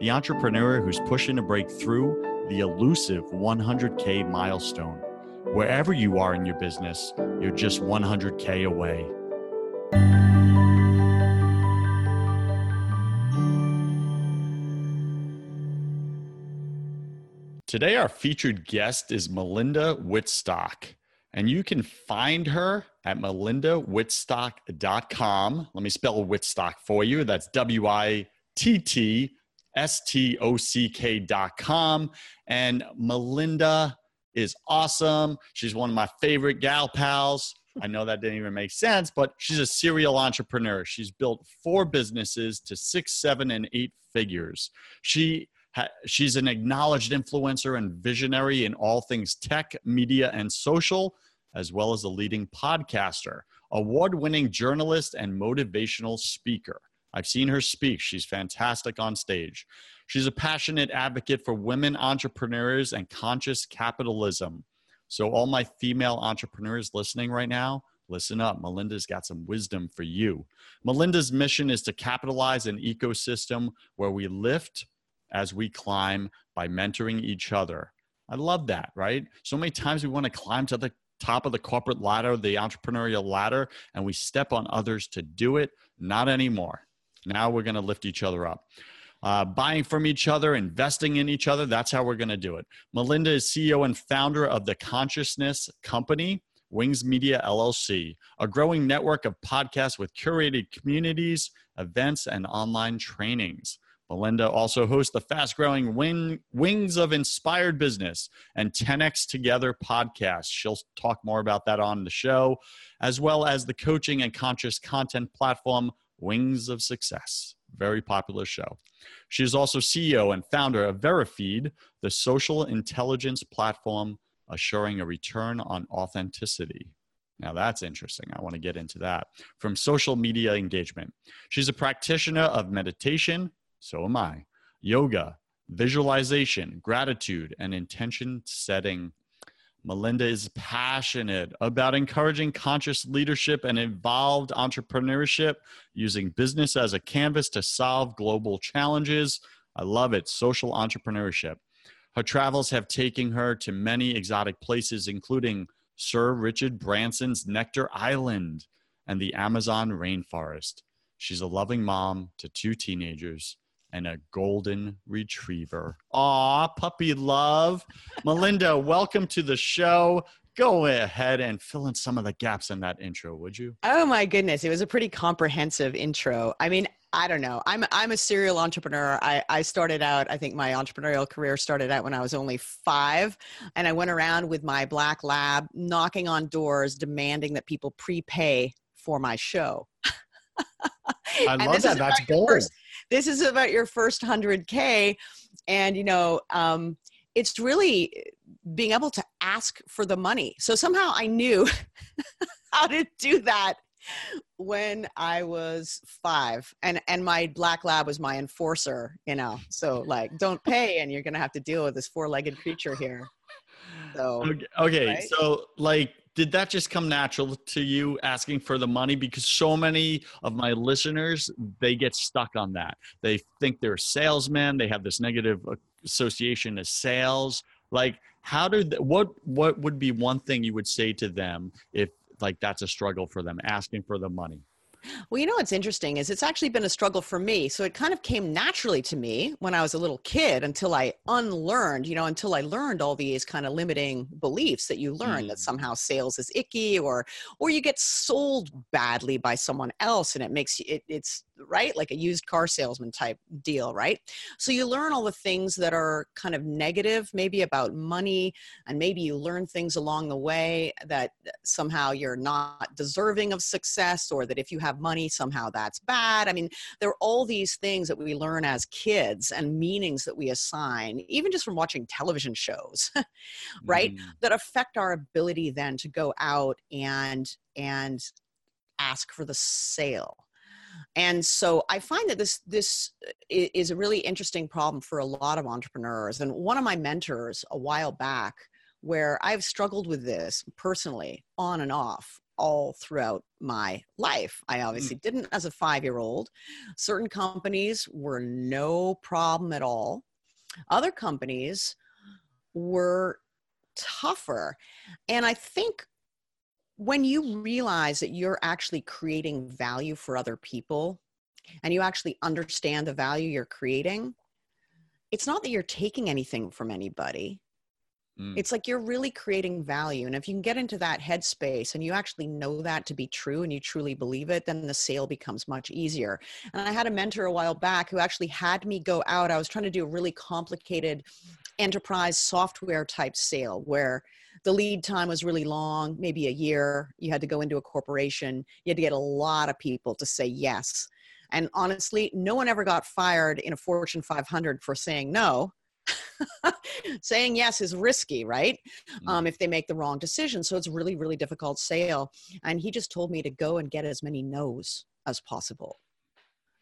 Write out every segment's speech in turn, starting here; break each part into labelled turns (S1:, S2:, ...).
S1: the entrepreneur who's pushing to break through the elusive 100K milestone. Wherever you are in your business, you're just 100K away. Today, our featured guest is Melinda Wittstock, and you can find her at melindawittstock.com. Let me spell Wittstock for you. That's W I T T S-T-O-C-K.com. And Melinda is awesome. She's one of my favorite gal pals. I know that didn't even make sense, but she's a serial entrepreneur. She's built four businesses to six, seven, and eight figures. She she's an acknowledged influencer and visionary in all things tech, media, and social, as well as a leading podcaster, award-winning journalist, and motivational speaker. I've seen her speak. She's fantastic on stage. She's a passionate advocate for women entrepreneurs and conscious capitalism. So, all my female entrepreneurs listening right now, listen up. Melinda's got some wisdom for you. Melinda's mission is to capitalize an ecosystem where we lift as we climb by mentoring each other. I love that, right? So many times we want to climb to the top of the corporate ladder, the entrepreneurial ladder, and we step on others to do it. Not anymore. Now we're going to lift each other up. Uh, buying from each other, investing in each other. That's how we're going to do it. Melinda is CEO and founder of the Consciousness Company, Wings Media LLC, a growing network of podcasts with curated communities, events, and online trainings. Melinda also hosts the fast growing Wing, Wings of Inspired Business and 10X Together podcast. She'll talk more about that on the show, as well as the coaching and conscious content platform Wings of Success. Very popular show. She is also CEO and founder of Verifeed, the social intelligence platform assuring a return on authenticity. Now that's interesting. I want to get into that. From social media engagement. She's a practitioner of meditation, so am I, yoga, visualization, gratitude, and intention setting Melinda is passionate about encouraging conscious leadership and involved entrepreneurship using business as a canvas to solve global challenges. I love it. Social entrepreneurship. Her travels have taken her to many exotic places, including Sir Richard Branson's Necker Island and the Amazon rainforest. She's a loving mom to two teenagers and a golden retriever. Aw, puppy love. Melinda, welcome to the show. Go ahead and fill in some of the gaps in that intro, would you?
S2: Oh my goodness, it was a pretty comprehensive intro. I mean, I don't know. I'm I'm a serial entrepreneur. I, I started out, I think my entrepreneurial career started out when I was only five. And I went around with my black lab knocking on doors demanding that people prepay for my show.
S1: I love that. That's bold.
S2: First, this is about your first 100K. And, you know, um, it's really being able to ask for the money. So somehow I knew how to do that when I was five, and and my black lab was my enforcer. You know, so like, don't pay, and you're gonna have to deal with this four-legged creature here. So
S1: okay, okay. Right? so like did that just come natural to you asking for the money? Because so many of my listeners they get stuck on that. They think they're salesmen. They have this negative association to sales. Like how did what what would be one thing you would say to them if like that's a struggle for them asking for the money
S2: Well, you know what's interesting is it's actually been a struggle for me. So it kind of came naturally to me when I was a little kid until I unlearned, you know, until I learned all these kind of limiting beliefs that you learn mm. that somehow sales is icky or or you get sold badly by someone else and it makes you it, it's right? Like a used car salesman type deal right? So you learn all the things that are kind of negative maybe about money and maybe you learn things along the way that somehow you're not deserving of success or that if you have money somehow that's bad. I mean there are all these things that we learn as kids and meanings that we assign even just from watching television shows right? Mm. that affect our ability then to go out and and ask for the sale and so i find that this this uh, is a really interesting problem for a lot of entrepreneurs. And one of my mentors a while back where i've struggled with this personally on and off all throughout my life. I mm. obviously didn't as a 5 year old certain companies were no problem at all. Other companies were tougher. And i think when you realize that you're actually creating value for other people and you actually understand the value you're creating, it's not that you're taking anything from anybody. Mm. It's like you're really creating value. And if you can get into that headspace and you actually know that to be true and you truly believe it, then the sale becomes much easier. And I had a mentor a while back who actually had me go out. I was trying to do a really complicated enterprise software type sale where the lead time was really long, maybe a year. You had to go into a corporation. You had to get a lot of people to say yes. And honestly, no one ever got fired in a Fortune 500 for saying no. saying yes is risky, right? Mm. Um, if they make the wrong decision. So it's really, really difficult sale. And he just told me to go and get as many no's as possible.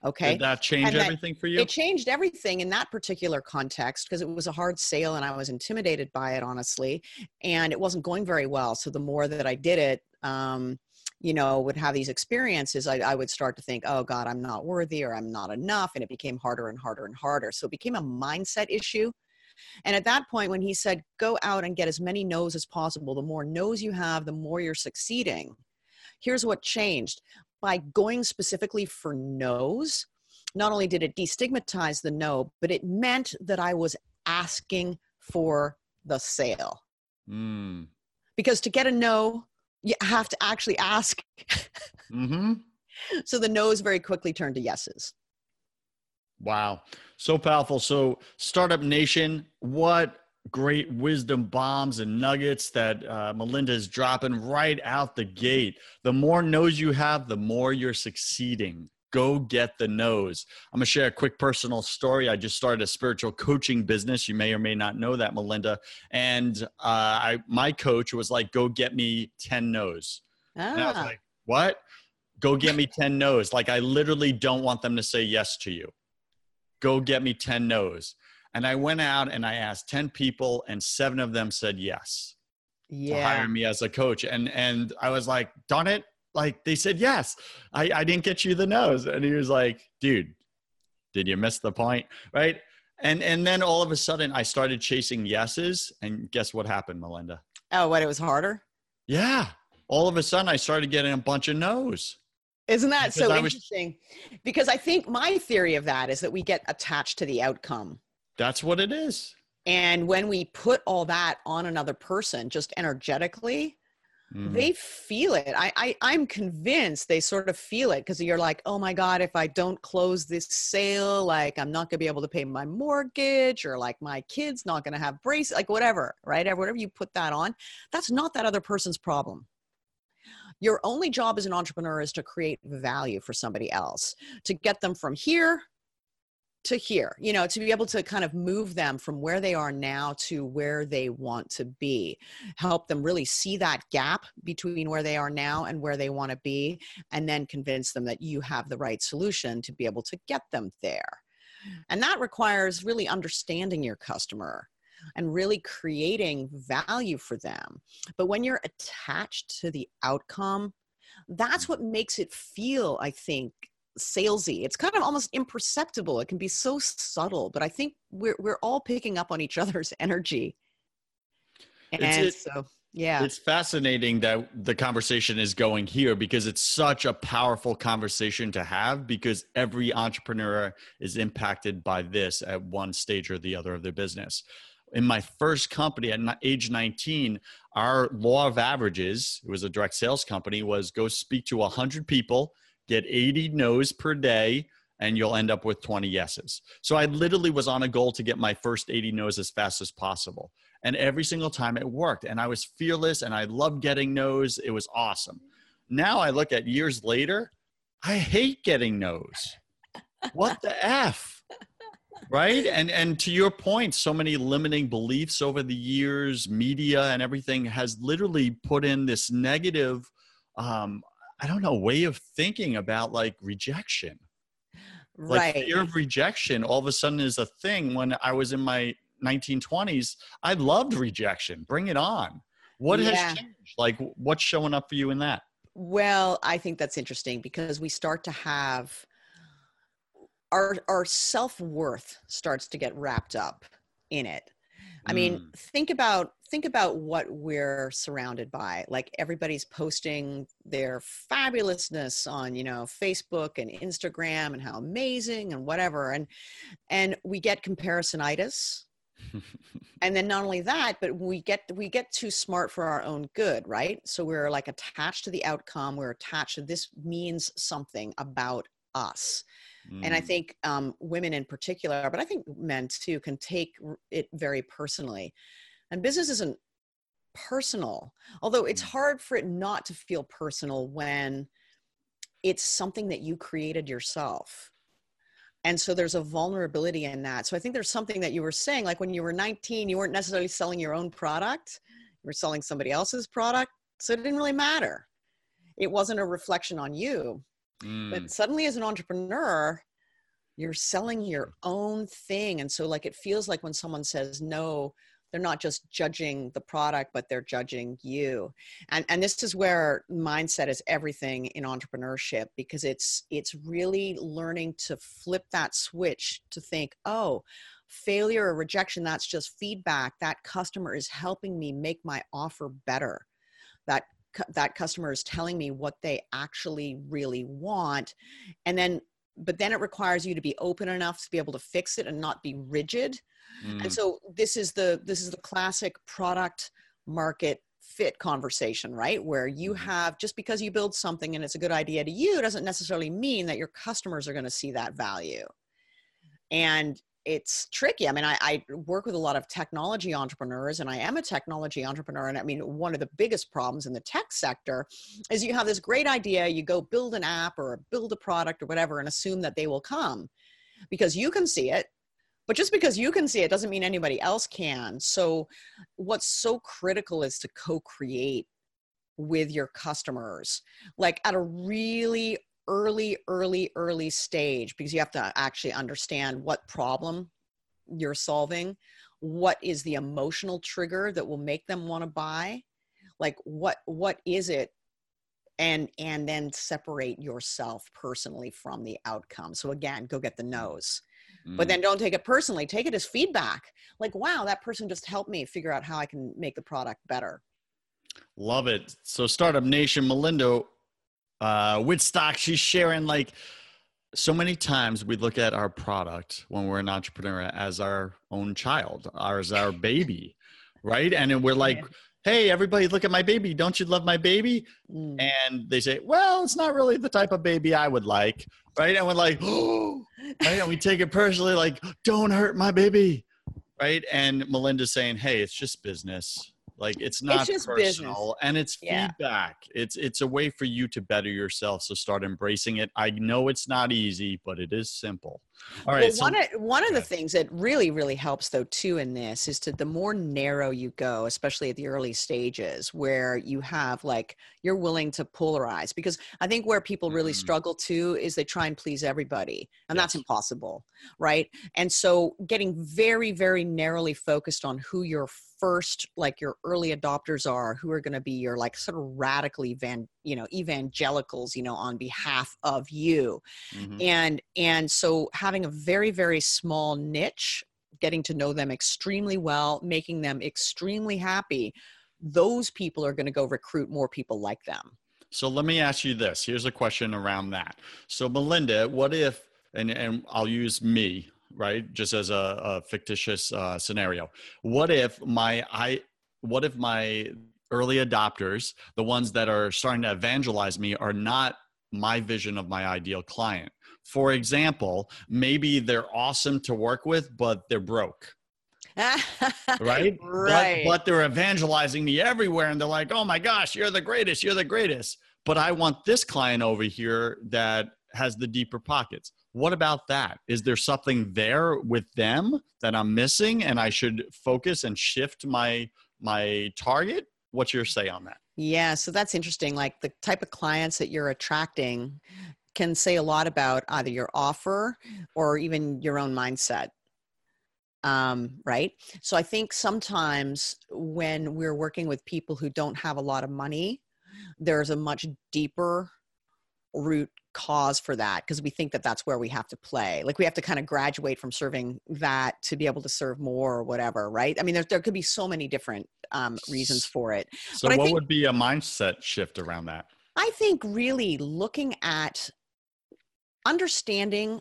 S2: Okay.
S1: Did that change and everything for you?
S2: It changed everything in that particular context because it was a hard sale and I was intimidated by it, honestly. And it wasn't going very well. So the more that I did it, um, you know, would have these experiences, I, I would start to think, oh God, I'm not worthy or I'm not enough. And it became harder and harder and harder. So it became a mindset issue. And at that point, when he said, go out and get as many no's as possible, the more no's you have, the more you're succeeding. Here's what changed by going specifically for no's, not only did it destigmatize the no, but it meant that I was asking for the sale. Mm. Because to get a no, you have to actually ask. mm-hmm. So the no's very quickly turned to yeses.
S1: Wow. So powerful. So, Startup Nation, what great wisdom bombs and nuggets that uh, Melinda is dropping right out the gate. The more no's you have, the more you're succeeding. Go get the no's. I'm gonna share a quick personal story. I just started a spiritual coaching business. You may or may not know that, Melinda. And uh, I, my coach was like, "Go get me ten no's." Ah. And I was ah. like, "What? Go get me ten no's?" Like I literally don't want them to say yes to you. Go get me ten no's. And I went out and I asked 10 people, and seven of them said yes yeah. to hire me as a coach. And and I was like, darn it. Like they said yes. I, I didn't get you the nose. And he was like, dude, did you miss the point? Right. And and then all of a sudden I started chasing yeses. And guess what happened, Melinda?
S2: Oh, what it was harder?
S1: Yeah. All of a sudden I started getting a bunch of no's.
S2: Isn't that because so interesting? because I think my theory of that is that we get attached to the outcome.
S1: That's what it is.
S2: And when we put all that on another person, just energetically, mm-hmm. they feel it. I, I I'm convinced they sort of feel it because you're like, oh my God, if I don't close this sale, like I'm not gonna be able to pay my mortgage, or like my kid's not gonna have brace, like whatever, right? Whatever you put that on, that's not that other person's problem your only job as an entrepreneur is to create value for somebody else to get them from here to here, you know, to be able to kind of move them from where they are now to where they want to be, help them really see that gap between where they are now and where they want to be, and then convince them that you have the right solution to be able to get them there. And that requires really understanding your customer and really creating value for them. But when you're attached to the outcome, that's mm. what makes it feel, I think, salesy. It's kind of almost imperceptible. It can be so subtle, but I think we're we're all picking up on each other's energy. And
S1: it,
S2: so Yeah.
S1: It's fascinating that the conversation is going here because it's such a powerful conversation to have because every entrepreneur is impacted by this at one stage or the other of their business. In my first company at age 19, our law of averages, it was a direct sales company, was go speak to 100 people, get 80 no's per day, and you'll end up with 20 yeses. So I literally was on a goal to get my first 80 no's as fast as possible. And every single time it worked. And I was fearless and I loved getting no's. It was awesome. Now I look at years later, I hate getting no's. What the F? Right? And and to your point, so many limiting beliefs over the years, media and everything has literally put in this negative um, I don't know, way of thinking about like rejection. Like fear of rejection all of a sudden is a thing when I was in my 1920s, I loved rejection. Bring it on. What
S2: Yeah.
S1: has changed? Like, what's showing up for you in that?
S2: Well, I think that's interesting because we start to have our our self-worth starts to get wrapped up in it. I mean,
S1: Mm.
S2: think about think about what we're surrounded by. Like everybody's posting their fabulousness on, you know, Facebook and Instagram and how amazing and whatever and and we get comparisonitis and then not only that but we get we get too smart for our own good right so we're like attached to the outcome we're attached to this means something about us and i
S1: Mm.
S2: think um, women in particular but i think men too can take it very personally and business isn't personal although it's
S1: Mm.
S2: hard for it not to feel personal when it's something that you created yourself. And so there's a vulnerability in that. So i think there's something that you were saying like when you were 19 you weren't necessarily selling your own product you were selling somebody else's product so it didn't really matter. It wasn't a reflection on you.
S1: Mm.
S2: but suddenly as an entrepreneur you're selling your own thing. And so like it feels like when someone says no they're not just judging the product but they're judging you. And and this is where mindset is everything in entrepreneurship because it's it's really learning to flip that switch to think oh failure or rejection that's just feedback. That customer is helping me make my offer better. That that customer is telling me what they actually really want. And then but then it requires you to be open enough to be able to fix it and not be rigid
S1: Mm.
S2: and so this is the this is the classic product market fit conversation right where you
S1: Mhm.
S2: have just because you build something and it's a good idea to you doesn't necessarily mean that your customers are going to see that value and it's tricky i mean I, I work with a lot of technology entrepreneurs and i am a technology entrepreneur and i mean one of the biggest problems in the tech sector is you have this great idea you go build an app or build a product or whatever and assume that they will come because you can see it but just because you can see it doesn't mean anybody else can. So what's so critical is to co-create with your customers. Like at a really early early early stage because you have to actually understand what problem you're solving what is the emotional trigger that will make them want to buy? Like what what is it? And and then separate yourself personally from the outcome. So again go get the nose. But
S1: Mm.
S2: then don't take it personally take it as feedback. Like wow that person just helped me figure out how i can make the product better.
S1: Love it. So, Startup Nation, Melinda uh, Wittstock, she's sharing like so many times we look at our product when we're an entrepreneur as our own child, or as our baby, right? And then we're like, hey, everybody, look at my baby. Don't you love my baby?
S2: Mm.
S1: And they say, well, it's not really the type of baby I would like, right? And we're like, oh, right? And we take it personally, like, don't hurt my baby, right? And Melinda's saying, hey, it's just business. Like it's not
S2: just
S1: personal,
S2: business.
S1: and it's
S2: Yeah.
S1: feedback. It's it's a way for you to better yourself. So start embracing it. I know it's not easy, but it is simple. All right.
S2: well,
S1: so,
S2: one of, one of the things that really really helps though too in this is to the more narrow you go especially at the early stages where you have like you're willing to polarize because i think where people really
S1: Mhm.
S2: struggle too is they try and please everybody and that's impossible right and so getting very very narrowly focused on who your first like your early adopters are who are going to be your like sort of radically van you know evangelicals you know on behalf of you
S1: Mhm.
S2: and and so having a very very small niche getting to know them extremely well making them extremely happy those people are going to go recruit more people like them.
S1: So let me ask you this. Here's a question around that. So Melinda, what if, and, and I'll use me, right, just as a, a fictitious uh, scenario. What if my I, what if my early adopters, the ones that are starting to evangelize me, are not my vision of my ideal client? For example, maybe they're awesome to work with, but they're broke right?
S2: right.
S1: But, but, they're evangelizing me everywhere and they're like, oh my gosh, you're the greatest, you're the greatest. But I want this client over here that has the deeper pockets. What about that? Is there something there with them that I'm missing and I should focus and shift my my target? What's your say on that?
S2: Yeah, so that's interesting. Like the type of clients that you're attracting can say a lot about either your offer or even your own mindset um, right? So I think sometimes when we're working with people who don't have a lot of money, there's a much deeper root cause for that because we think that that's where we have to play. Like we have to kind of graduate from serving that to be able to serve more or whatever, right? I mean, there, there could be so many different um, reasons for it.
S1: So, but what think, would be a mindset shift around that?
S2: I think really looking at understanding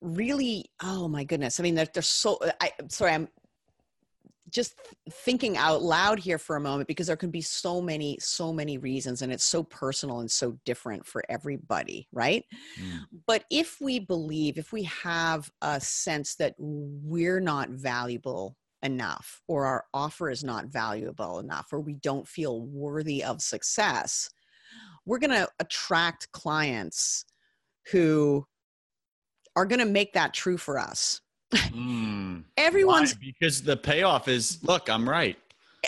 S2: really oh my goodness i mean they're, they're so i sorry i'm just thinking out loud here for a moment because there can be so many so many reasons and it's so personal and so different for everybody right mm. but if we believe if we have a sense that we're not valuable enough or our offer is not valuable enough or we don't feel worthy of success we're going to attract clients who are going to make that true for us. Mm, Everyone's
S1: why? because the payoff is look, I'm right.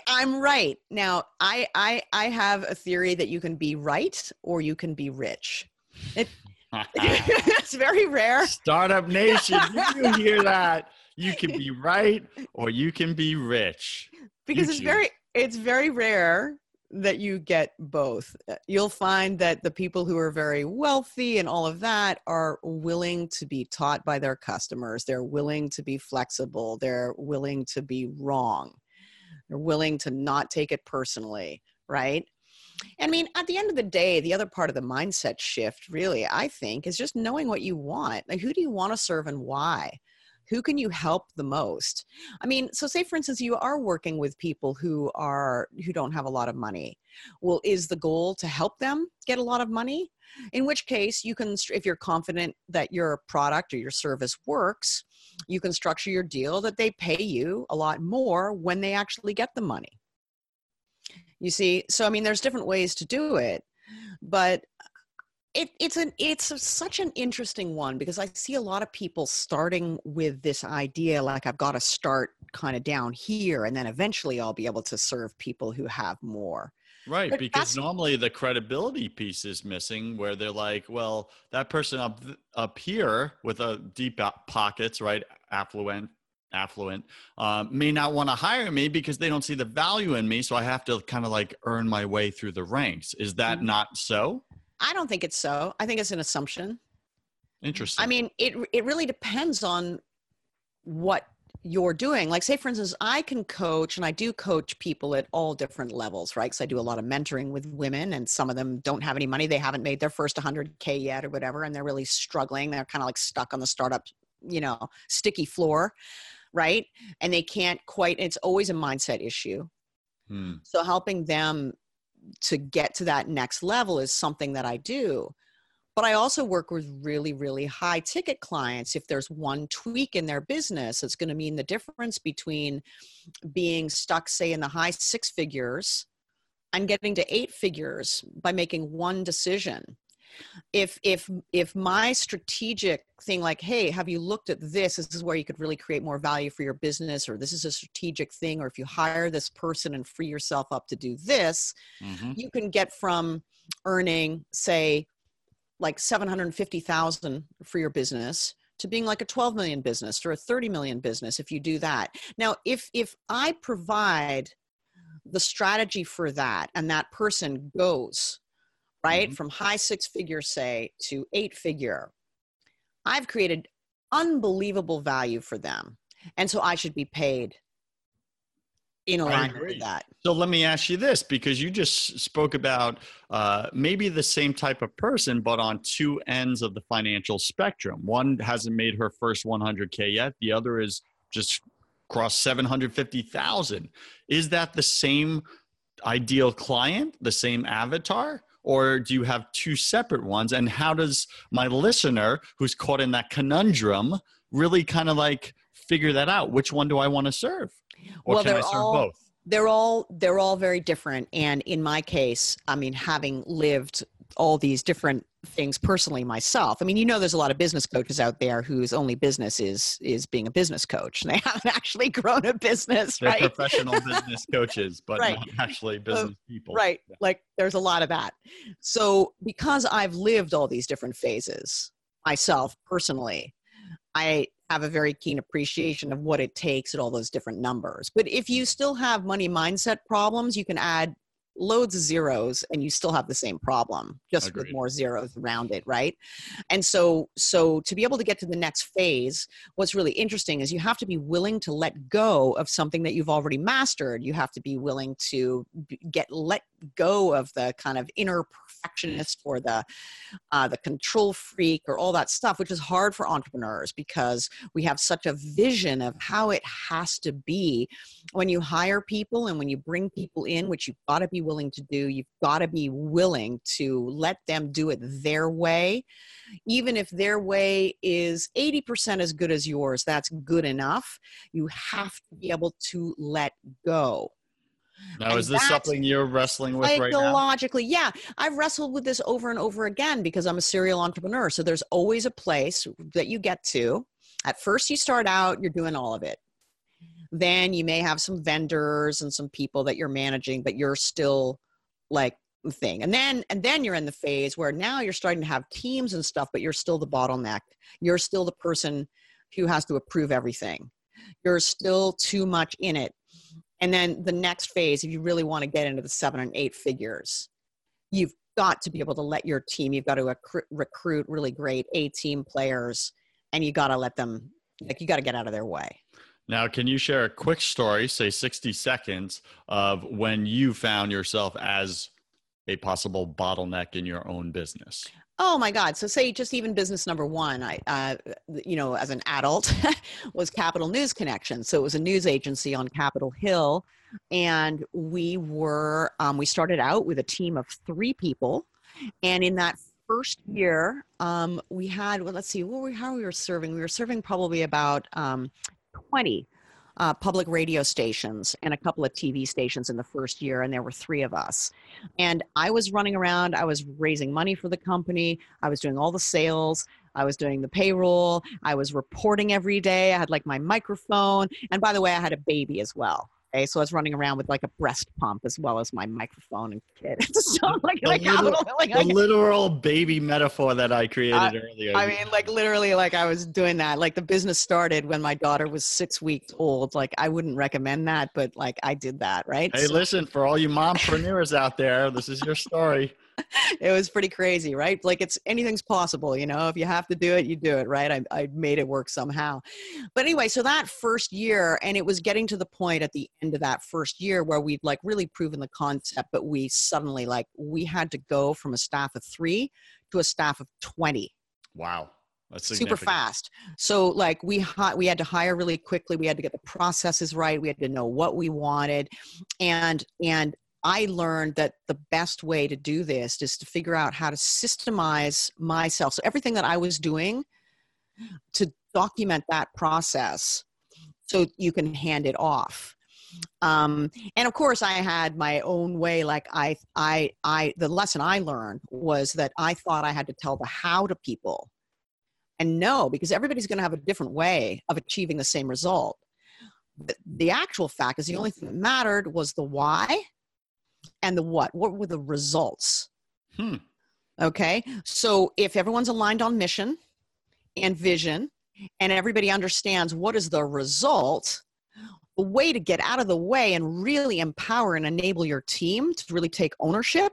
S2: I'm right. Now, I I I have a theory that you can be right or you can be rich. It, it's very rare.
S1: Startup Nation, you hear that? You can be right or you can be rich.
S2: Because you it's choose. very it's very rare that you get both. Uh, you'll find that the people who are very wealthy and all of that are willing to be taught by their customers. They're willing to be flexible. They're willing to be wrong. They're willing to not take it personally, right? I mean, at the end of the day, the other part of the mindset shift, really, I think, is just knowing what you want. Like, who do you want to serve and why? Who can you help the most? I mean so say for instance you are working with people who are who don't have a lot of money. Well is the goal to help them get a lot of money? In which case you can if you're confident that your product or your service works you can structure your deal that they pay you a lot more when they actually get the money. You see? So i mean there's different ways to do it but it, it's an it's a, such an interesting one because I see a lot of people starting with this idea like I've got to start kind of down here and then eventually I'll be able to serve people who have more.
S1: Right, but because normally the credibility piece is missing where they're like, well, that person up up here with a deep pockets, right, affluent affluent uh, may not want to hire me because they don't see the value in me so i have to kind of like earn my way through the ranks is that mm-hmm. not so
S2: I don't think it's so. I think it's an assumption.
S1: Interesting.
S2: I mean, it it really depends on what you're doing. Like, say, for instance, I can coach and I do coach people at all different levels, right? Because I do a lot of mentoring with women, and some of them don't have any money. They haven't made their first 100K yet or whatever, and they're really struggling. They're kind of like stuck on the startup, you know, sticky floor, right? And they can't quite, it's always a mindset issue. Hmm. So, helping them to get to that next level is something that I do. But I also work with really, really high ticket clients. If there's one tweak in their business, it's going to mean the difference between being stuck, say, in the high six figures and getting to eight figures by making one decision if if if my strategic thing like hey have you looked at this this is where you could really create more value for your business or this is a strategic thing or if you hire this person and free yourself up to do this mm-hmm. you can get from earning say like 750,000 for your business to being like a 12 million business or a 30 million business if you do that now if if i provide the strategy for that and that person goes right? Mm-hmm. From high six figure, say, to eight figure. I've created unbelievable value for them. And so I should be paid in alignment with that.
S1: So let me ask you this because you just spoke about uh, maybe the same type of person, but on two ends of the financial spectrum. One hasn't made her first 100K yet, the other is just crossed 750,000. Is that the same ideal client, the same avatar? Or do you have two separate ones? And how does my listener who's caught in that conundrum really kind of like figure that out? Which one do I want to serve? Or
S2: Well,
S1: can I serve
S2: all-
S1: both?
S2: they're all they're all very different and in my case i mean having lived all these different things personally myself. I mean you know there's a lot of business coaches out there whose only business is is being a business coach. They haven't actually grown a business
S1: They're
S2: right?
S1: professional business coaches, but
S2: Right.
S1: not actually business people.
S2: right like there's a lot of that. So because i've lived all these different phases myself personally i have a very keen appreciation of what it takes at all those different numbers. But if you still have money mindset problems you can add loads of zeros and you still have the same problem just with more zeros around it right? And so so to be able to get to the next phase what's really interesting is you have to be willing to let go of something that you've already mastered. You have to be willing to get let go of the kind of inner perfectionist or the uh, the control freak or all that stuff which is hard for entrepreneurs because we have such a vision of how it has to be. When you hire people and when you bring people in which you've got to be willing to do you've got to be willing to let them do it their way. Even if their way is 80% as good as yours that's good enough. You have to be able to let go
S1: Now,
S2: And
S1: is this something you're wrestling with right now?
S2: psychologically yeah. I've wrestled with this over and over again because i'm a serial entrepreneur. So there's always a place that you get to. At first you start out you're doing all of it. Then you may have some vendors and some people that you're managing but you're still like thing. And then and then you're in the phase where now you're starting to have teams and stuff but you're still the bottleneck. You're still the person who has to approve everything. You're still too much in it and then the next phase if you really want to get into the seven and eight figures you've got to be able to let your team you've got to recruit really great a team players and you got to let them like you got to get out of their way
S1: Now, can you share a quick story, say 60 seconds, of when you found yourself as a possible bottleneck in your own business?
S2: Oh my God! So say just even business number one, I, uh, you know, as an adult, was Capitol News Connection. So it was a news agency on Capitol Hill, and we were um, we started out with a team of three people, and in that first year, um, we had well, let's see, what we how we were serving. We were serving probably about um, twenty uh, public radio stations and a couple of TV stations in the first year, and there were three of us. And I was running around, I was raising money for the company, I was doing all the sales, I was doing the payroll, I was reporting every day, I had like my microphone, and by the way, I had a baby as well. Okay, so I was running around with like a breast pump as well as my microphone and kit. so like,
S1: The
S2: like,
S1: little-
S2: like,
S1: The literal baby metaphor that I created
S2: Uh,
S1: earlier.
S2: I mean, like literally, like I was doing that. Like the business started when my daughter was six weeks old. Like I wouldn't recommend that, but like I did that, right?
S1: hey,
S2: So-
S1: listen, for all you mompreneurs out there, this is your story.
S2: it was pretty crazy, right? Like it's anything's possible, you know. If you have to do it, you do it, right? I, I made it work somehow. But anyway, so that first year, and it was getting to the point at the end of that first year where we'd like really proven the concept, but we suddenly like we had to go from a staff of three to a staff of 20
S1: Wow. That's
S2: super fast. So like we hi- we had to hire really quickly. We had to get the processes right. We had to know what we wanted, and and I learned that the best way to do this is to figure out how to systemize myself. So everything that I was doing to document that process so you can hand it off. Um, and of course I had my own way. Like I, I, I, the lesson I learned was that I thought I had to tell the how to people and no, because everybody's going to have a different way of achieving the same result. The, the actual fact is the only thing that mattered was the why and the what. What were the results?
S1: Hmm.
S2: Okay. So if everyone's aligned on mission and vision and everybody understands what is the result, the way to get out of the way and really empower and enable your team to really take ownership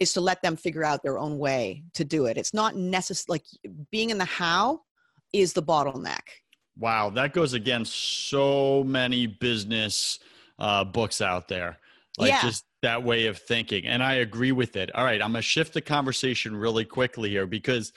S2: is to let them figure out their own way to do it. It's not necessary, like being in the how is the bottleneck.
S1: Wow, that goes against so many business uh, books out there. Like
S2: Yeah.
S1: just that way of thinking. And I agree with it. All right, I'm gonna shift the conversation really quickly here because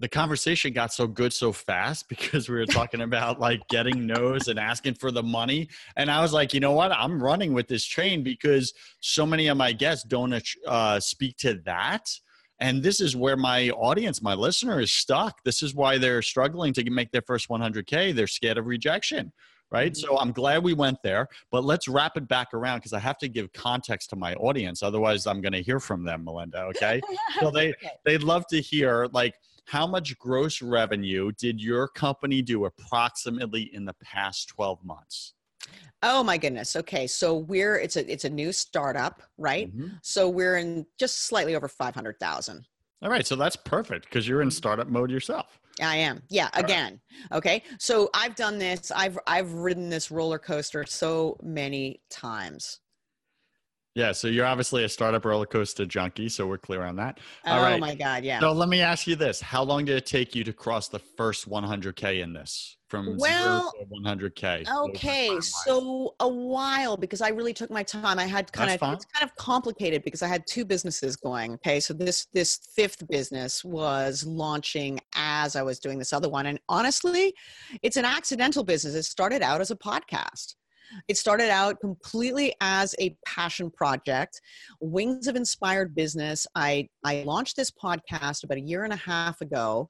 S1: the conversation got so good so fast because we were talking about like getting no's and asking for the money. And I was like, you know what? I'm running with this train because so many of my guests don't uh, speak to that. And this is where my audience, my listener is stuck. This is why they're struggling to make their first 100K. They're scared of rejection, right? So I'm glad we went there, but let's wrap it back around because I have to give context to my audience. Otherwise, I'm going to hear from them, Melinda. Okay. so they,
S2: Okay.
S1: they'd love to hear like how much gross revenue did your company do approximately in the past 12 months?
S2: Oh my goodness. Okay, so we're it's a it's a new startup, right?
S1: Mhm.
S2: So we're in just slightly over five hundred thousand.
S1: All right. So that's perfect because you're in startup mode yourself.
S2: I am. Yeah, again. Okay. So I've done this. I've I've ridden this roller coaster so many times.
S1: Yeah. So you're obviously a startup roller coaster junkie. So we're clear on that. All
S2: oh
S1: right.
S2: my god, yeah.
S1: So let me ask you this: How long did it take you to cross the first 100k in this from
S2: Well,
S1: zero to 100k? What was the
S2: Okay, so a while because I really took my time. I had kind
S1: That's
S2: of
S1: fine.
S2: it's kind of complicated because I had two businesses going. Okay, so this this fifth business was launching as I was doing this other one, and honestly, it's an accidental business. It started out as a podcast. It started out completely as a passion project, Wings of Inspired Business. I, I launched this podcast about a year and a half ago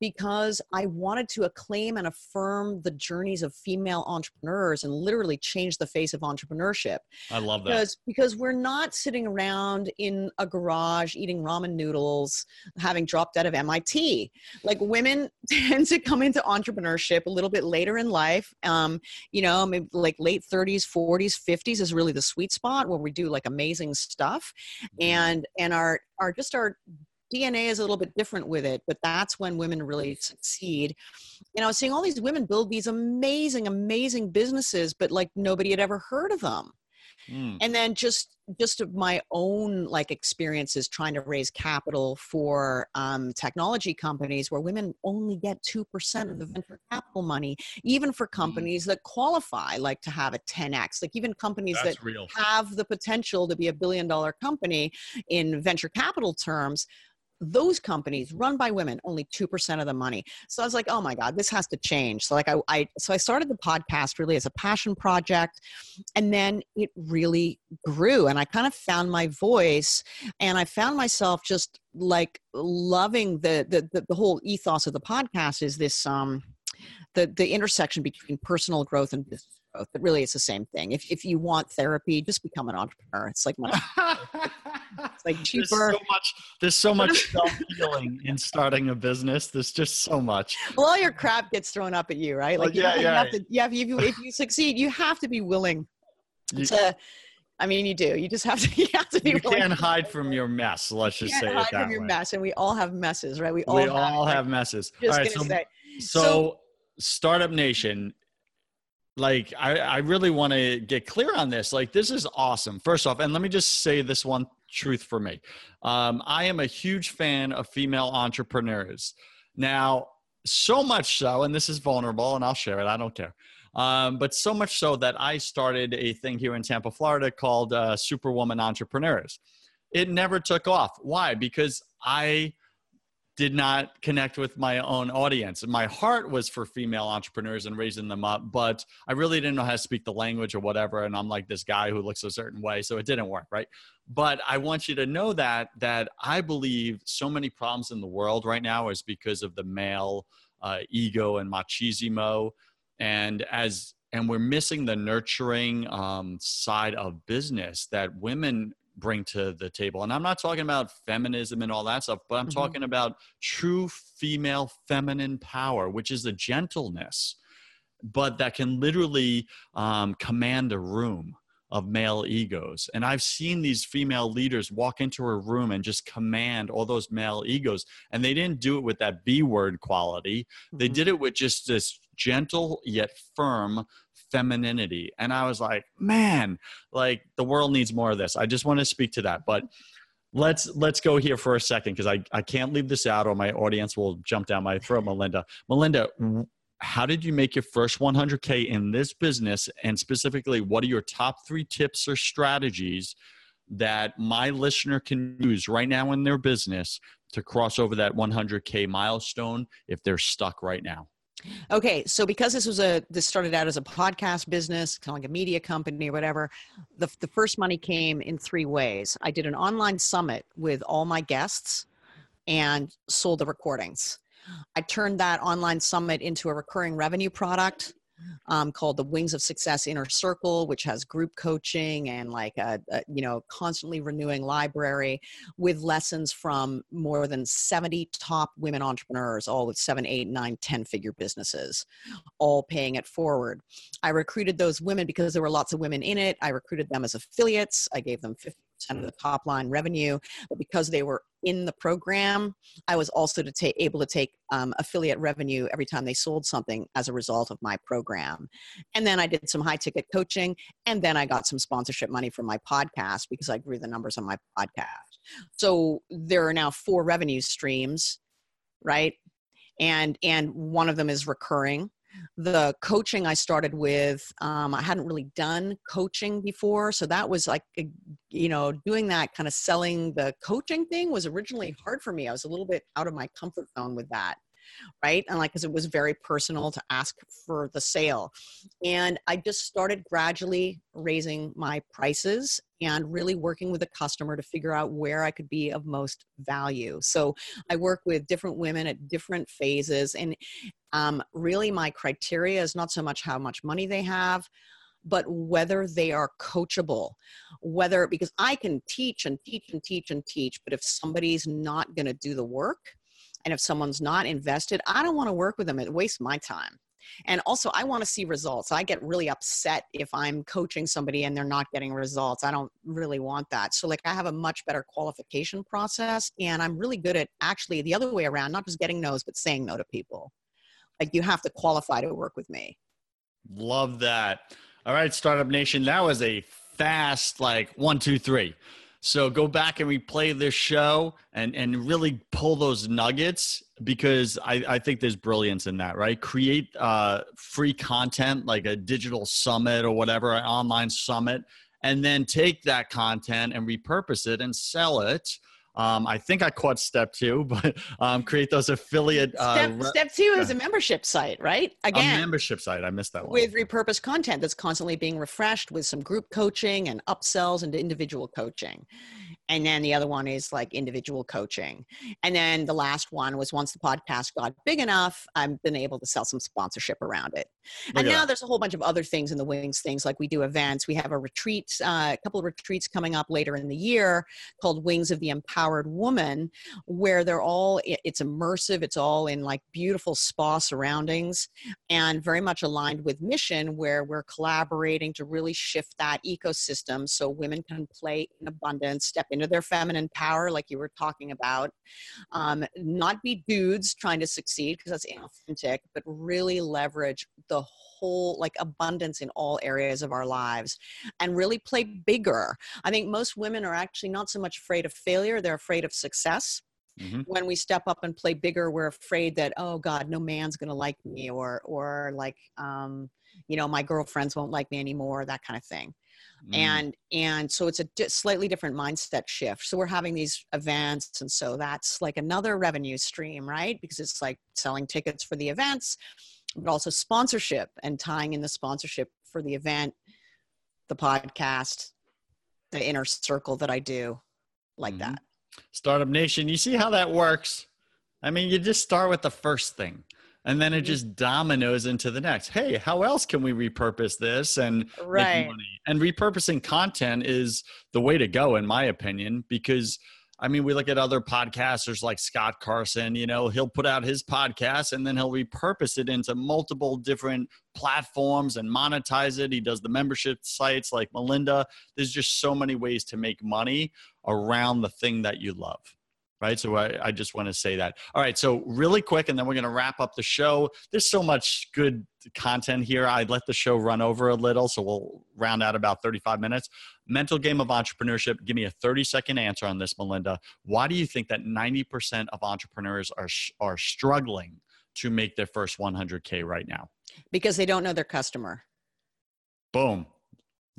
S2: because I wanted to acclaim and affirm the journeys of female entrepreneurs and literally change the face of entrepreneurship
S1: I love that.
S2: because because we're not sitting around in a garage eating ramen noodles having dropped out of MIT like women tend to come into entrepreneurship a little bit later in life um you know maybe like late 30s 40s 50s is really the sweet spot where we do like amazing stuff
S1: Mm-hmm.
S2: and and our our just our DNA is a little bit different with it, but that's when women really succeed. And I was seeing all these women build these amazing, amazing businesses, but like nobody had ever heard of them
S1: Mm.
S2: and then just just of my own like experiences trying to raise capital for um, technology companies where women only get 2% of the venture capital money even for companies that qualify like to have a 10x like even companies that
S1: real.
S2: have the potential to be a billion dollar company in venture capital terms those companies run by women only 2% of the money. So i was like oh my god this has to change. So like I, I so i started the podcast really as a passion project and then it really grew and i kind of found my voice and i found myself just like loving the the, the, the whole ethos of the podcast is this um the the intersection between personal growth and business growth but really it's the same thing if, if you want therapy just become an entrepreneur it's like much it's like
S1: There's so much. There's so much self healing in starting a business. There's just so much.
S2: well all your crap gets thrown up at you right
S1: Well,
S2: like you,
S1: yeah,
S2: you
S1: yeah.
S2: have to you have if you if you succeed you have to be willing
S1: You,
S2: to i mean you do you just have to you have to be
S1: you
S2: willing
S1: can't
S2: to-
S1: hide from your mess. Let's just say it
S2: hide
S1: that
S2: from your
S1: way.
S2: mess and we all have messes right we all
S1: we
S2: have,
S1: all have messes.
S2: just
S1: all right,
S2: gonna
S1: so,
S2: say
S1: so startup nation like I, I really want to get clear on this like this is awesome. First off and let me just say this one truth for me. Um, i am a huge fan of female entrepreneurs. Now so much so and this is vulnerable and i'll share it i don't care um, but so much so that i started a thing here in tampa florida called uh, superwoman entrepreneurs. It never took off. Why? Because i did not connect with my own audience. My heart was for female entrepreneurs and raising them up, but I really didn't know how to speak the language or whatever. And I'm like this guy who looks a certain way, so it didn't work, right? But I want you to know that that I believe so many problems in the world right now is because of the male uh, ego and machismo, and as and we're missing the nurturing um, side of business that women bring to the table. And I'm not talking about feminism and all that stuff, but I'm
S2: Mhm.
S1: talking about true female feminine power, which is a gentleness, but that can literally um, command a room of male egos. And I've seen these female leaders walk into a room and just command all those male egos. And they didn't do it with that B word quality. They
S2: Mhm.
S1: did it with just this gentle yet firm femininity. And I was like, man, like the world needs more of this. I just want to speak to that. But let's let's go here for a second because I, I can't leave this out or my audience will jump down my throat, Melinda. Melinda, how did you make your first 100K in this business? And specifically, what are your top three tips or strategies that my listener can use right now in their business to cross over that 100K milestone if they're stuck right now?
S2: Okay, so because this was a this started out as a podcast business, kind of like a media company or whatever, the the first money came in three ways. I did an online summit with all my guests and sold the recordings. I turned that online summit into a recurring revenue product um, called the Wings of Success Inner Circle, which has group coaching and like a, a, you know constantly renewing library with lessons from more than 70 top women entrepreneurs, all with seven, eight, nine, ten figure businesses, all paying it forward. I recruited those women because there were lots of women in it. I recruited them as affiliates. I gave them 50 of the top line revenue. But because they were in the program, I was also to take, able to take um, affiliate revenue every time they sold something as a result of my program. And then I did some high ticket coaching, and then I got some sponsorship money from my podcast because I grew the numbers on my podcast. So there are now four revenue streams, right? And and one of them is recurring the coaching I started with, um, I hadn't really done coaching before. So that was like, you know, doing that kind of selling the coaching thing was originally hard for me. I was a little bit out of my comfort zone with that right? And like, because it was very personal to ask for the sale. And I just started gradually raising my prices and really working with a customer to figure out where I could be of most value. So I work with different women at different phases. And um, really, my criteria is not so much how much money they have but whether they are coachable whether because i can teach and teach and teach and teach but if somebody's not going to do the work and if someone's not invested, I don't want to work with them. It wastes my time. And also, I want to see results. I get really upset if I'm coaching somebody and they're not getting results. I don't really want that. So, like, I have a much better qualification process, and I'm really good at actually the other way around, not just getting no's, but saying no to people. Like, you have to qualify to work with me.
S1: Love that. All right, Startup Nation, that was a fast, like, one, two, three. So go back and replay this show and and really pull those nuggets because I, I think there's brilliance in that, right? Create uh, free content like a digital summit or whatever, an online summit, and then take that content and repurpose it and sell it um, I think I caught step two, but um, create those affiliate.
S2: Uh, step, re- step two is a membership site, right?
S1: Again, a membership site. I missed that one.
S2: With repurposed content that's constantly being refreshed with some group coaching and upsells into individual coaching. And then the other one is like individual coaching. And then the last one was once the podcast got big enough, I've been able to sell some sponsorship around it. And now there's a whole bunch of other things in the wings, things like we do events. We have a retreat, uh, a couple of retreats coming up later in the year called Wings of the Empowered Woman, where they're all, it's immersive, it's all in like beautiful spa surroundings and very much aligned with mission, where we're collaborating to really shift that ecosystem so women can play in abundance, step in into their feminine power, like you were talking about. Um, not be dudes trying to succeed because that's inauthentic, but really leverage the whole like abundance in all areas of our lives and really play bigger. I think most women are actually not so much afraid of failure, they're afraid of success. Mm-hmm. when we step up and play bigger we're afraid that oh god no man's going to like me or or like um you know my girlfriends won't like me anymore that kind of thing mm. and and so it's a di- slightly different mindset shift. So we're having these events and so that's like another revenue stream right? Because it's like selling tickets for the events but also sponsorship and tying in the sponsorship for the event the podcast the inner circle that i do like mm-hmm. that.
S1: Startup nation you see how that works? I mean you just start with the first thing and then it mm-hmm. just dominoes into the next hey how else can we repurpose this and right. make money and repurposing content is the way to go in my opinion because i mean we look at other podcasters like scott carson you know he'll put out his podcast and then he'll repurpose it into multiple different platforms and monetize it he does the membership sites like melinda there's just so many ways to make money around the thing that you love right? So I, I just want to say that. All right, so really quick, and then we're going to wrap up the show. There's so much good content here. I'd let the show run over a little, so we'll round out about 35 minutes. Mental game of entrepreneurship. Give me a 30 second answer on this, Melinda. Why do you think that 90% of entrepreneurs are are struggling to make their first 100K right now?
S2: Because they don't know their customer.
S1: Boom.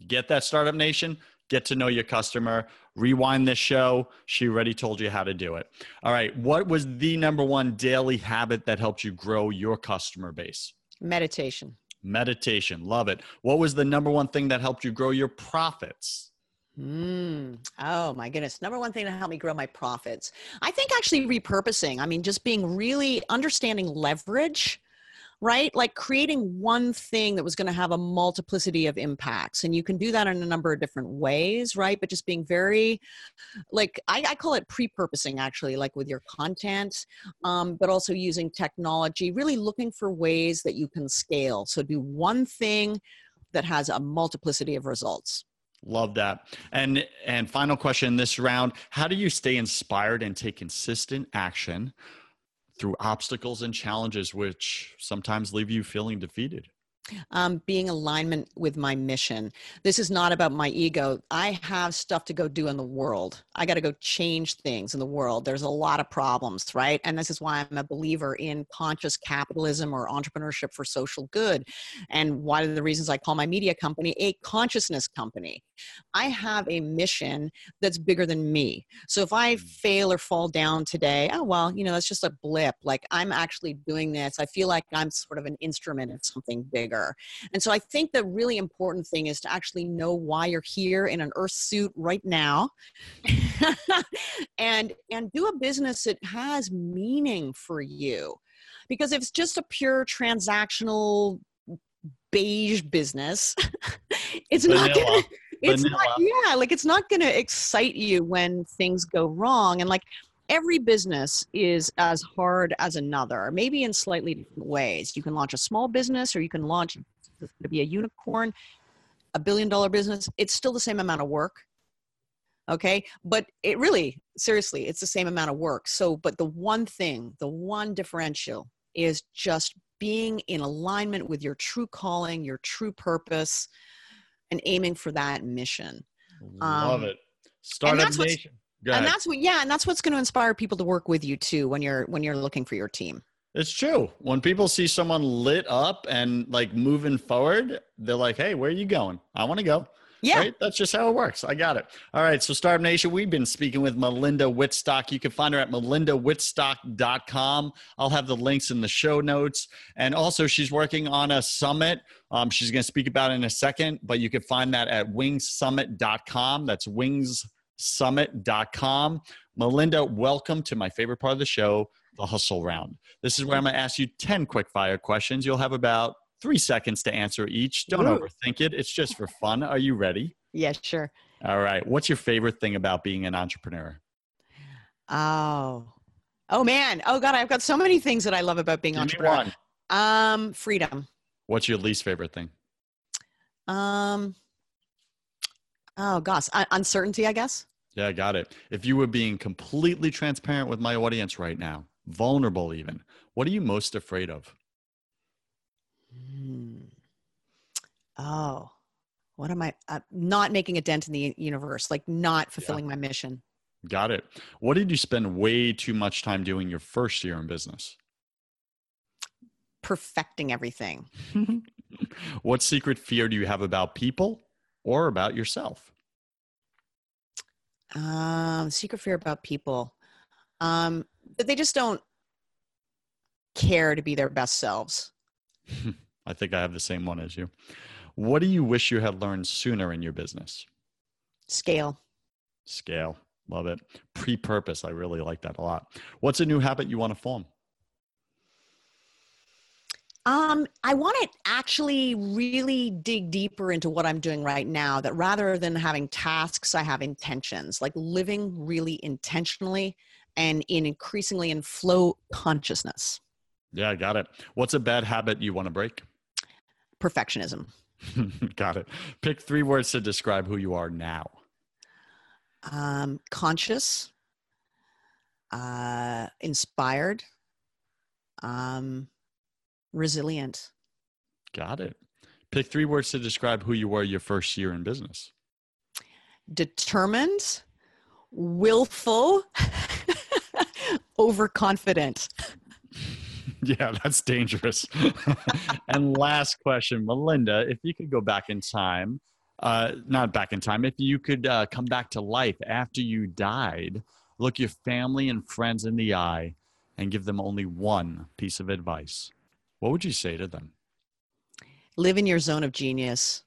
S1: Get that Startup Nation, get to know your customer, rewind this show. She already told you how to do it. All right. What was the number one daily habit that helped you grow your customer base?
S2: Meditation.
S1: Meditation. Love it. What was the number one thing that helped you grow your profits?
S2: Mm. Oh my goodness. Number one thing to help me grow my profits. I think actually repurposing. I mean, just being really understanding leverage right? Like creating one thing that was going to have a multiplicity of impacts. And you can do that in a number of different ways, right? But just being very, like, I, I call it pre purposing actually, like with your content, um, but also using technology, really looking for ways that you can scale. So do one thing that has a multiplicity of results.
S1: Love that. And and final question this round, how do you stay inspired and take consistent action through obstacles and challenges, which sometimes leave you feeling defeated?
S2: Um, being alignment with my mission. This is not about my ego. I have stuff to go do in the world. I got to go change things in the world. There's a lot of problems, right? And this is why I'm a believer in conscious capitalism or entrepreneurship for social good. And one of the reasons I call my media company a consciousness company. I have a mission that's bigger than me. So if I mm. fail or fall down today, oh, well, you know, that's just a blip. Like I'm actually doing this. I feel like I'm sort of an instrument of something bigger. And so I think the really important thing is to actually know why you're here in an earth suit right now and and do a business that has meaning for you. Because if it's just a pure transactional beige business, it's Vanilla. not gonna it's Vanilla. not yeah like it's not going to excite you when things go wrong and like every business is as hard as another, maybe in slightly different ways. You can launch a small business or you can launch to be a unicorn, a billion dollar business. It's still the same amount of work. Okay. But it really, seriously, it's the same amount of work. So, but the one thing, the one differential is just being in alignment with your true calling, your true purpose, and aiming for that mission.
S1: Love um, it. Startup Nation
S2: and that's what yeah and that's what's going to inspire people to work with you too when you're when you're looking for your team
S1: it's true when people see someone lit up and like moving forward they're like hey where are you going i want to go
S2: yeah.
S1: Right? That's just how it works. I got it. All right. So, Startup Nation, we've been speaking with Melinda Wittstock. You can find her at melindawittstock.com. I'll have the links in the show notes. And also, she's working on a summit. Um, she's going to speak about in a second, but you can find that at wingsummit.com. That's wings summit.com. Melinda, welcome to my favorite part of the show, the hustle round. This is where I'm going to ask you 10 quick fire questions. You'll have about three seconds to answer each. Don't Ooh. overthink it, it's just for fun. Are you ready?
S2: Yeah, sure.
S1: All right. What's your favorite thing about being an entrepreneur?
S2: Oh, oh man. Oh God, I've got so many things that I love about being Give entrepreneur. One. Um, freedom.
S1: What's your least favorite thing?
S2: Um, oh gosh, uncertainty, I guess.
S1: Yeah, I got it. If you were being completely transparent with my audience right now, vulnerable even, what are you most afraid of?
S2: Hmm. Oh, what am I? Uh, not making a dent in the universe, like not fulfilling yeah. my mission.
S1: Got it. What did you spend way too much time doing your first year in business?
S2: Perfecting everything.
S1: what secret fear do you have about people or about yourself?
S2: Um, secret fear about people. Um, that they just don't care to be their best selves.
S1: I think I have the same one as you. What do you wish you had learned sooner in your business?
S2: Scale.
S1: Scale. Love it. Pre purpose. I really like that a lot. What's a new habit you want to form?
S2: Um, I want to actually really dig deeper into what I'm doing right now. That rather than having tasks, I have intentions, like living really intentionally and in increasingly in flow consciousness.
S1: Yeah, I got it. What's a bad habit you want to break?
S2: Perfectionism.
S1: got it. Pick three words to describe who you are now.
S2: Um, conscious, uh, inspired, um, resilient.
S1: Got it. Pick three words to describe who you were your first year in business.
S2: Determined, willful, overconfident.
S1: Yeah, that's dangerous. and last question, Melinda, if you could go back in time, uh, not back in time, if you could uh, come back to life after you died, look your family and friends in the eye, and give them only one piece of advice, what would you say to them?
S2: Live in your zone of genius.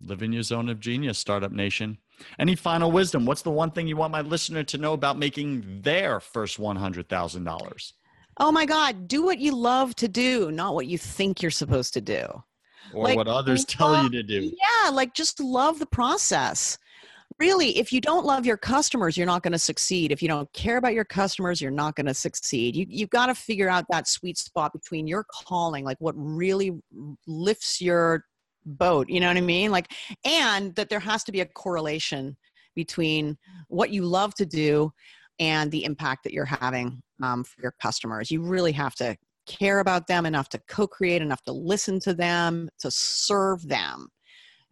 S1: Live in your zone of genius, Startup Nation. Any final wisdom? What's the one thing you want my listener to know about making their first $100,000?
S2: Oh my God, do what you love to do, not what you think you're supposed to do.
S1: Or like, what others tell you to do.
S2: Yeah, like just love the process. Really, if you don't love your customers, you're not going to succeed. If you don't care about your customers, you're not going to succeed. You, you've got to figure out that sweet spot between your calling, like what really lifts your boat you know what i mean like and that there has to be a correlation between what you love to do and the impact that you're having um, for your customers you really have to care about them enough to co-create enough to listen to them to serve them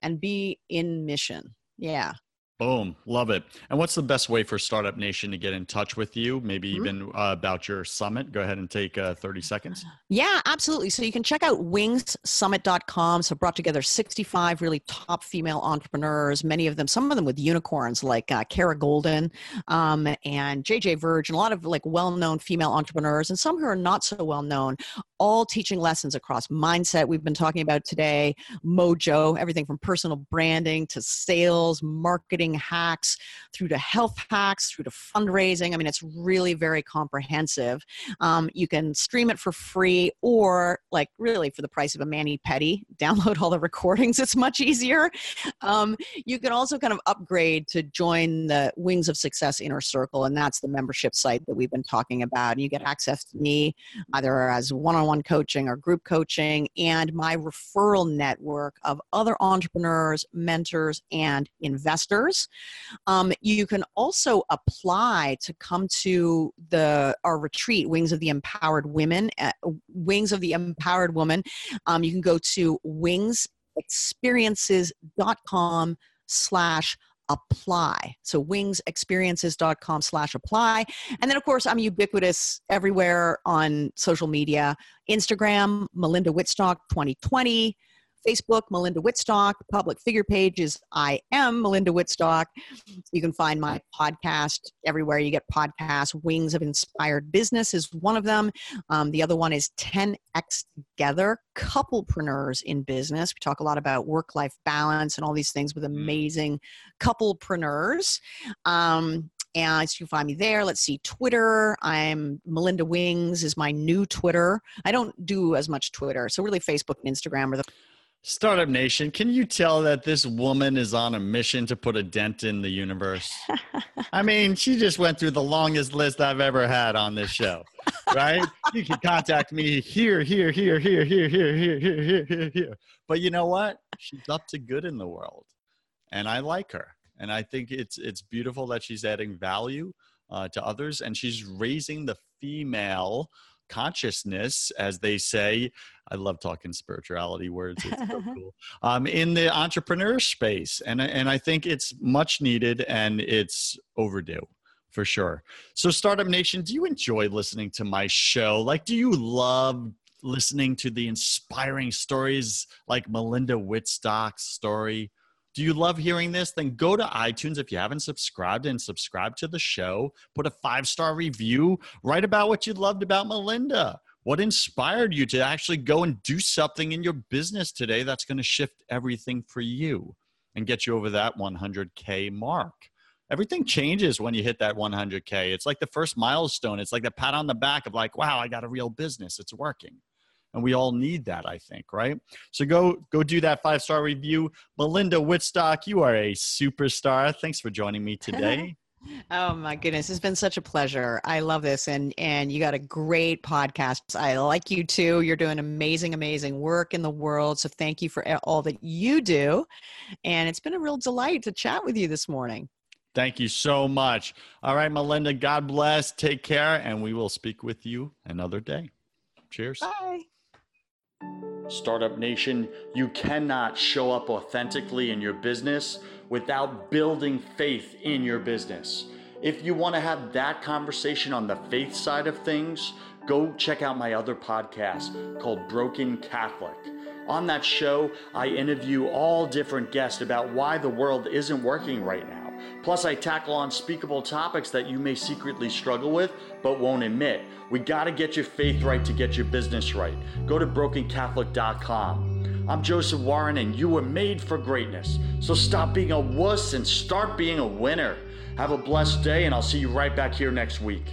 S2: and be in mission yeah
S1: Boom. Love it. And what's the best way for Startup Nation to get in touch with you? Maybe mm-hmm. even uh, about your summit? Go ahead and take uh, 30 seconds.
S2: Yeah, absolutely. So you can check out wingssummit.com. So brought together 65 really top female entrepreneurs, many of them, some of them with unicorns like uh, Kara Goldin um, and JJ Verge, and a lot of like well known female entrepreneurs, and some who are not so well known, all teaching lessons across mindset, we've been talking about today, mojo, everything from personal branding to sales, marketing marketing hacks through to health hacks through to fundraising. I mean it's really very comprehensive. Um, you can stream it for free or like really for the price of a mani pedi download all the recordings it's much easier. Um, you can also kind of upgrade to join the wings of success inner circle and that's the membership site that we've been talking about. And you get access to me either as one-on-one coaching or group coaching and my referral network of other entrepreneurs mentors and investors um, you can also apply to come to the our retreat, Wings of the Empowered Women, uh, Wings of the Empowered Woman. Um, you can go to wingsexperiences.com slash apply. So wingsexperiences.com slash apply. And then of course i'm ubiquitous everywhere on social media. Instagram melinda wittstock 2020 Facebook, Melinda Wittstock. Public figure page is I am Melinda Wittstock. You can find my podcast everywhere you get podcasts. Wings of Inspired Business is one of them. Um, the other one is 10x Together, couplepreneurs in business. We talk a lot about work life balance and all these things with mm. amazing couplepreneurs. Um, and you can find me there. Let's see, Twitter. I'm Melinda Wings is my new Twitter. I don't do as much Twitter, so really Facebook and Instagram are the
S1: Startup Nation, can you tell that this woman is on a mission to put a dent in the universe? I mean, she just went through the longest list I've ever had on this show, right? you can contact me here, here, here, here, here, here, here, here, here, here. But you know what? She's up to good in the world, and I like her. And I think it's it's beautiful that she's adding value uh, to others, and she's raising the female consciousness, as they say. I love talking spirituality words. It's so cool. Um, in the entrepreneur space, and and I think it's much needed and it's overdue for sure. So, Startup Nation, do you enjoy listening to my show? Like, do you love listening to the inspiring stories like Melinda Wittstock's story? Do you love hearing this? Then go to iTunes if you haven't subscribed and subscribe to the show. Put a five star review. Write about what you loved about Melinda. What inspired you to actually go and do something in your business today that's going to shift everything for you and get you over that 100K mark? Everything changes when you hit that 100K. It's like the first milestone. It's like the pat on the back of, like, wow, I got a real business. It's working and we all need that i think right so go go do that five star review melinda wittstock you are a superstar thanks for joining me today
S2: Oh my goodness, it's been such a pleasure. I love this and and you got a great podcast. I like you too. You're doing amazing amazing work in the world. So thank you for all that you do. And it's been a real delight to chat with you this morning.
S1: Thank you so much. All right, Melinda, God bless. Take care and we will speak with you another day. Cheers.
S2: Bye.
S1: Startup Nation, you cannot show up authentically in your business without building faith in your business. If you want to have that conversation on the faith side of things, go check out my other podcast called Broken Catholic. On that show, I interview all different guests about why the world isn't working right now. Plus, I tackle unspeakable topics that you may secretly struggle with but won't admit. We got to get your faith right to get your business right. Go to brokencatholic.com. I'm Joseph Warren, and you were made for greatness. So stop being a wuss and start being a winner. Have a blessed day, and I'll see you right back here next week.